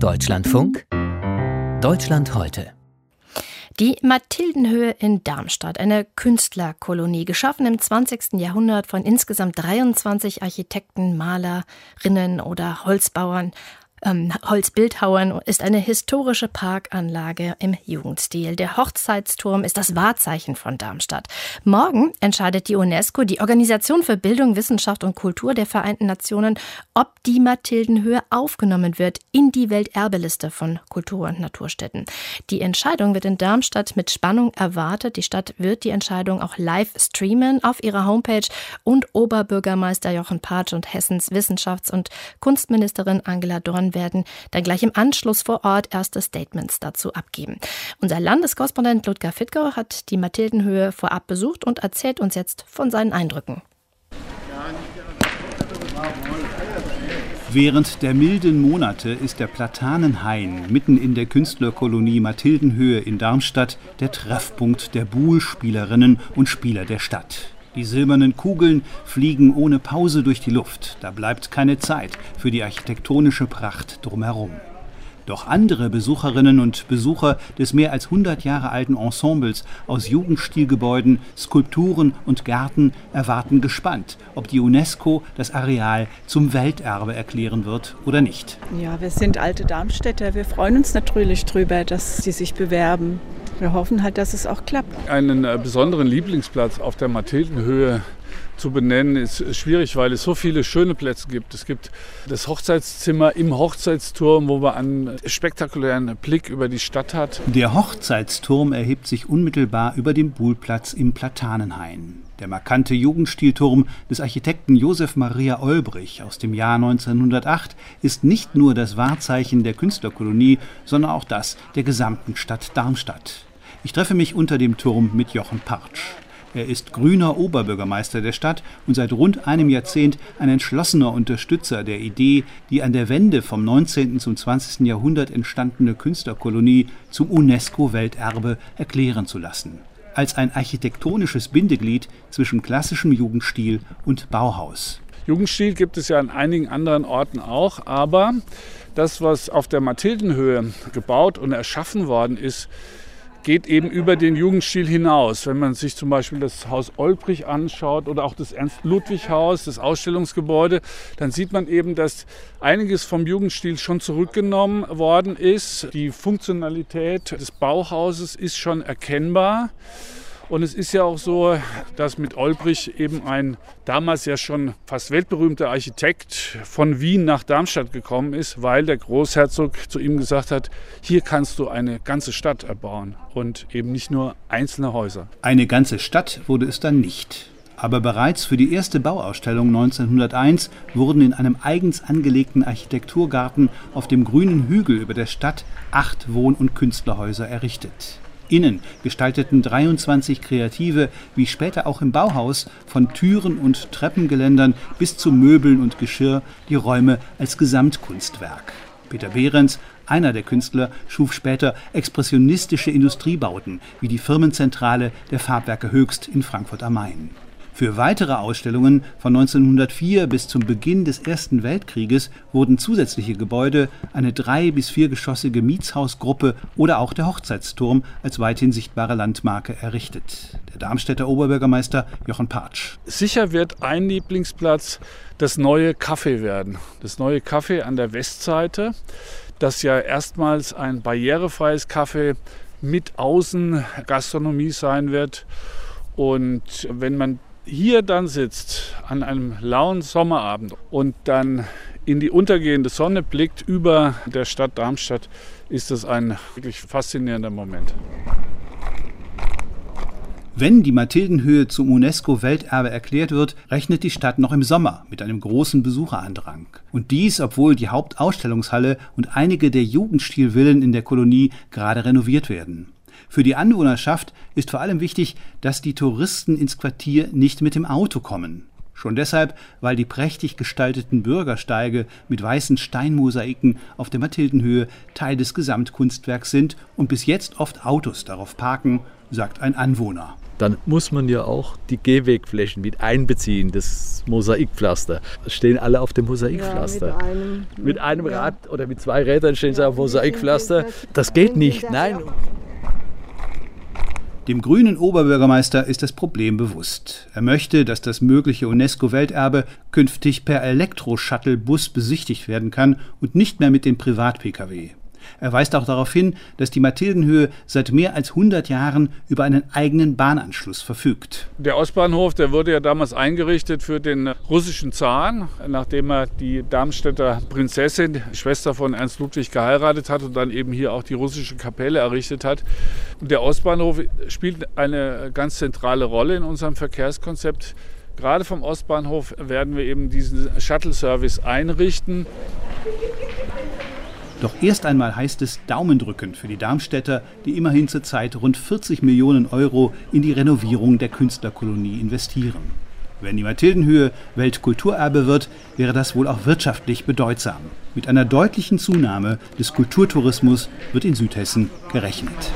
Deutschlandfunk Deutschland heute die Mathildenhöhe in Darmstadt, eine Künstlerkolonie, geschaffen im 20. Jahrhundert von insgesamt 23 Architekten, Malerinnen oder Holzbauern ähm, Holzbildhauern ist eine historische Parkanlage im Jugendstil. Der Hochzeitsturm ist das Wahrzeichen von Darmstadt. Morgen entscheidet die UNESCO, die Organisation für Bildung, Wissenschaft und Kultur der Vereinten Nationen, ob die Mathildenhöhe aufgenommen wird in die Welterbeliste von Kultur- und Naturstätten. Die Entscheidung wird in Darmstadt mit Spannung erwartet. Die Stadt wird die Entscheidung auch live streamen auf ihrer Homepage und Oberbürgermeister Jochen Patsch und Hessens Wissenschafts- und Kunstministerin Angela Dorn werden dann gleich im Anschluss vor Ort erste Statements dazu abgeben. Unser Landeskorrespondent Ludger Fittgau hat die Mathildenhöhe vorab besucht und erzählt uns jetzt von seinen Eindrücken. Während der milden Monate ist der Platanenhain mitten in der Künstlerkolonie Mathildenhöhe in Darmstadt der Treffpunkt der Buhlspielerinnen und Spieler der Stadt. Die silbernen Kugeln fliegen ohne Pause durch die Luft. Da bleibt keine Zeit für die architektonische Pracht drumherum. Doch andere Besucherinnen und Besucher des mehr als 100 Jahre alten Ensembles aus Jugendstilgebäuden, Skulpturen und Gärten erwarten gespannt, ob die UNESCO das Areal zum Welterbe erklären wird oder nicht. Ja, wir sind alte Darmstädter. Wir freuen uns natürlich darüber, dass sie sich bewerben. Wir hoffen halt, dass es auch klappt. Einen äh, besonderen Lieblingsplatz auf der Mathildenhöhe zu benennen, ist schwierig, weil es so viele schöne Plätze gibt. Es gibt das Hochzeitszimmer im Hochzeitsturm, wo man einen spektakulären Blick über die Stadt hat. Der Hochzeitsturm erhebt sich unmittelbar über dem Buhlplatz im Platanenhain. Der markante Jugendstilturm des Architekten Josef Maria Olbrich aus dem Jahr 1908 ist nicht nur das Wahrzeichen der Künstlerkolonie, sondern auch das der gesamten Stadt Darmstadt. Ich treffe mich unter dem Turm mit Jochen Partsch. Er ist grüner Oberbürgermeister der Stadt und seit rund einem Jahrzehnt ein entschlossener Unterstützer der Idee, die an der Wende vom 19. zum 20. Jahrhundert entstandene Künstlerkolonie zum UNESCO-Welterbe erklären zu lassen. Als ein architektonisches Bindeglied zwischen klassischem Jugendstil und Bauhaus. Jugendstil gibt es ja an einigen anderen Orten auch, aber das, was auf der Mathildenhöhe gebaut und erschaffen worden ist, geht eben über den Jugendstil hinaus. Wenn man sich zum Beispiel das Haus Olbrich anschaut oder auch das Ernst-Ludwig-Haus, das Ausstellungsgebäude, dann sieht man eben, dass einiges vom Jugendstil schon zurückgenommen worden ist. Die Funktionalität des Bauhauses ist schon erkennbar. Und es ist ja auch so, dass mit Olbrich eben ein damals ja schon fast weltberühmter Architekt von Wien nach Darmstadt gekommen ist, weil der Großherzog zu ihm gesagt hat, hier kannst du eine ganze Stadt erbauen und eben nicht nur einzelne Häuser. Eine ganze Stadt wurde es dann nicht. Aber bereits für die erste Bauausstellung 1901 wurden in einem eigens angelegten Architekturgarten auf dem grünen Hügel über der Stadt acht Wohn- und Künstlerhäuser errichtet. Innen gestalteten 23 Kreative, wie später auch im Bauhaus, von Türen und Treppengeländern bis zu Möbeln und Geschirr die Räume als Gesamtkunstwerk. Peter Behrens, einer der Künstler, schuf später expressionistische Industriebauten wie die Firmenzentrale der Farbwerke Höchst in Frankfurt am Main. Für weitere Ausstellungen von 1904 bis zum Beginn des Ersten Weltkrieges wurden zusätzliche Gebäude, eine drei- bis viergeschossige Mietshausgruppe oder auch der Hochzeitsturm als weithin sichtbare Landmarke errichtet. Der Darmstädter Oberbürgermeister Jochen Patsch. Sicher wird ein Lieblingsplatz das neue Café werden. Das neue Café an der Westseite, das ja erstmals ein barrierefreies Café mit Außengastronomie sein wird. Und wenn man hier dann sitzt an einem lauen Sommerabend und dann in die untergehende Sonne blickt über der Stadt Darmstadt, ist das ein wirklich faszinierender Moment. Wenn die Mathildenhöhe zum UNESCO-Welterbe erklärt wird, rechnet die Stadt noch im Sommer mit einem großen Besucherandrang. Und dies, obwohl die Hauptausstellungshalle und einige der Jugendstilvillen in der Kolonie gerade renoviert werden. Für die Anwohnerschaft ist vor allem wichtig, dass die Touristen ins Quartier nicht mit dem Auto kommen. Schon deshalb, weil die prächtig gestalteten Bürgersteige mit weißen Steinmosaiken auf der Mathildenhöhe Teil des Gesamtkunstwerks sind und bis jetzt oft Autos darauf parken sagt ein Anwohner dann muss man ja auch die Gehwegflächen mit einbeziehen, das Mosaikpflaster. Stehen alle auf dem Mosaikpflaster. Ja, mit, einem, mit einem Rad ja. oder mit zwei Rädern stehen sie auf dem Mosaikpflaster. Das geht nicht, nein. Dem grünen Oberbürgermeister ist das Problem bewusst. Er möchte, dass das mögliche UNESCO-Welterbe künftig per Elektro-Shuttle-Bus besichtigt werden kann und nicht mehr mit dem Privat-Pkw. Er weist auch darauf hin, dass die Mathildenhöhe seit mehr als 100 Jahren über einen eigenen Bahnanschluss verfügt. Der Ostbahnhof, der wurde ja damals eingerichtet für den russischen Zahn, nachdem er die Darmstädter Prinzessin, Schwester von Ernst Ludwig, geheiratet hat und dann eben hier auch die russische Kapelle errichtet hat. Der Ostbahnhof spielt eine ganz zentrale Rolle in unserem Verkehrskonzept. Gerade vom Ostbahnhof werden wir eben diesen Shuttle-Service einrichten. Doch erst einmal heißt es Daumendrücken für die Darmstädter, die immerhin zurzeit rund 40 Millionen Euro in die Renovierung der Künstlerkolonie investieren. Wenn die Mathildenhöhe Weltkulturerbe wird, wäre das wohl auch wirtschaftlich bedeutsam. Mit einer deutlichen Zunahme des Kulturtourismus wird in Südhessen gerechnet.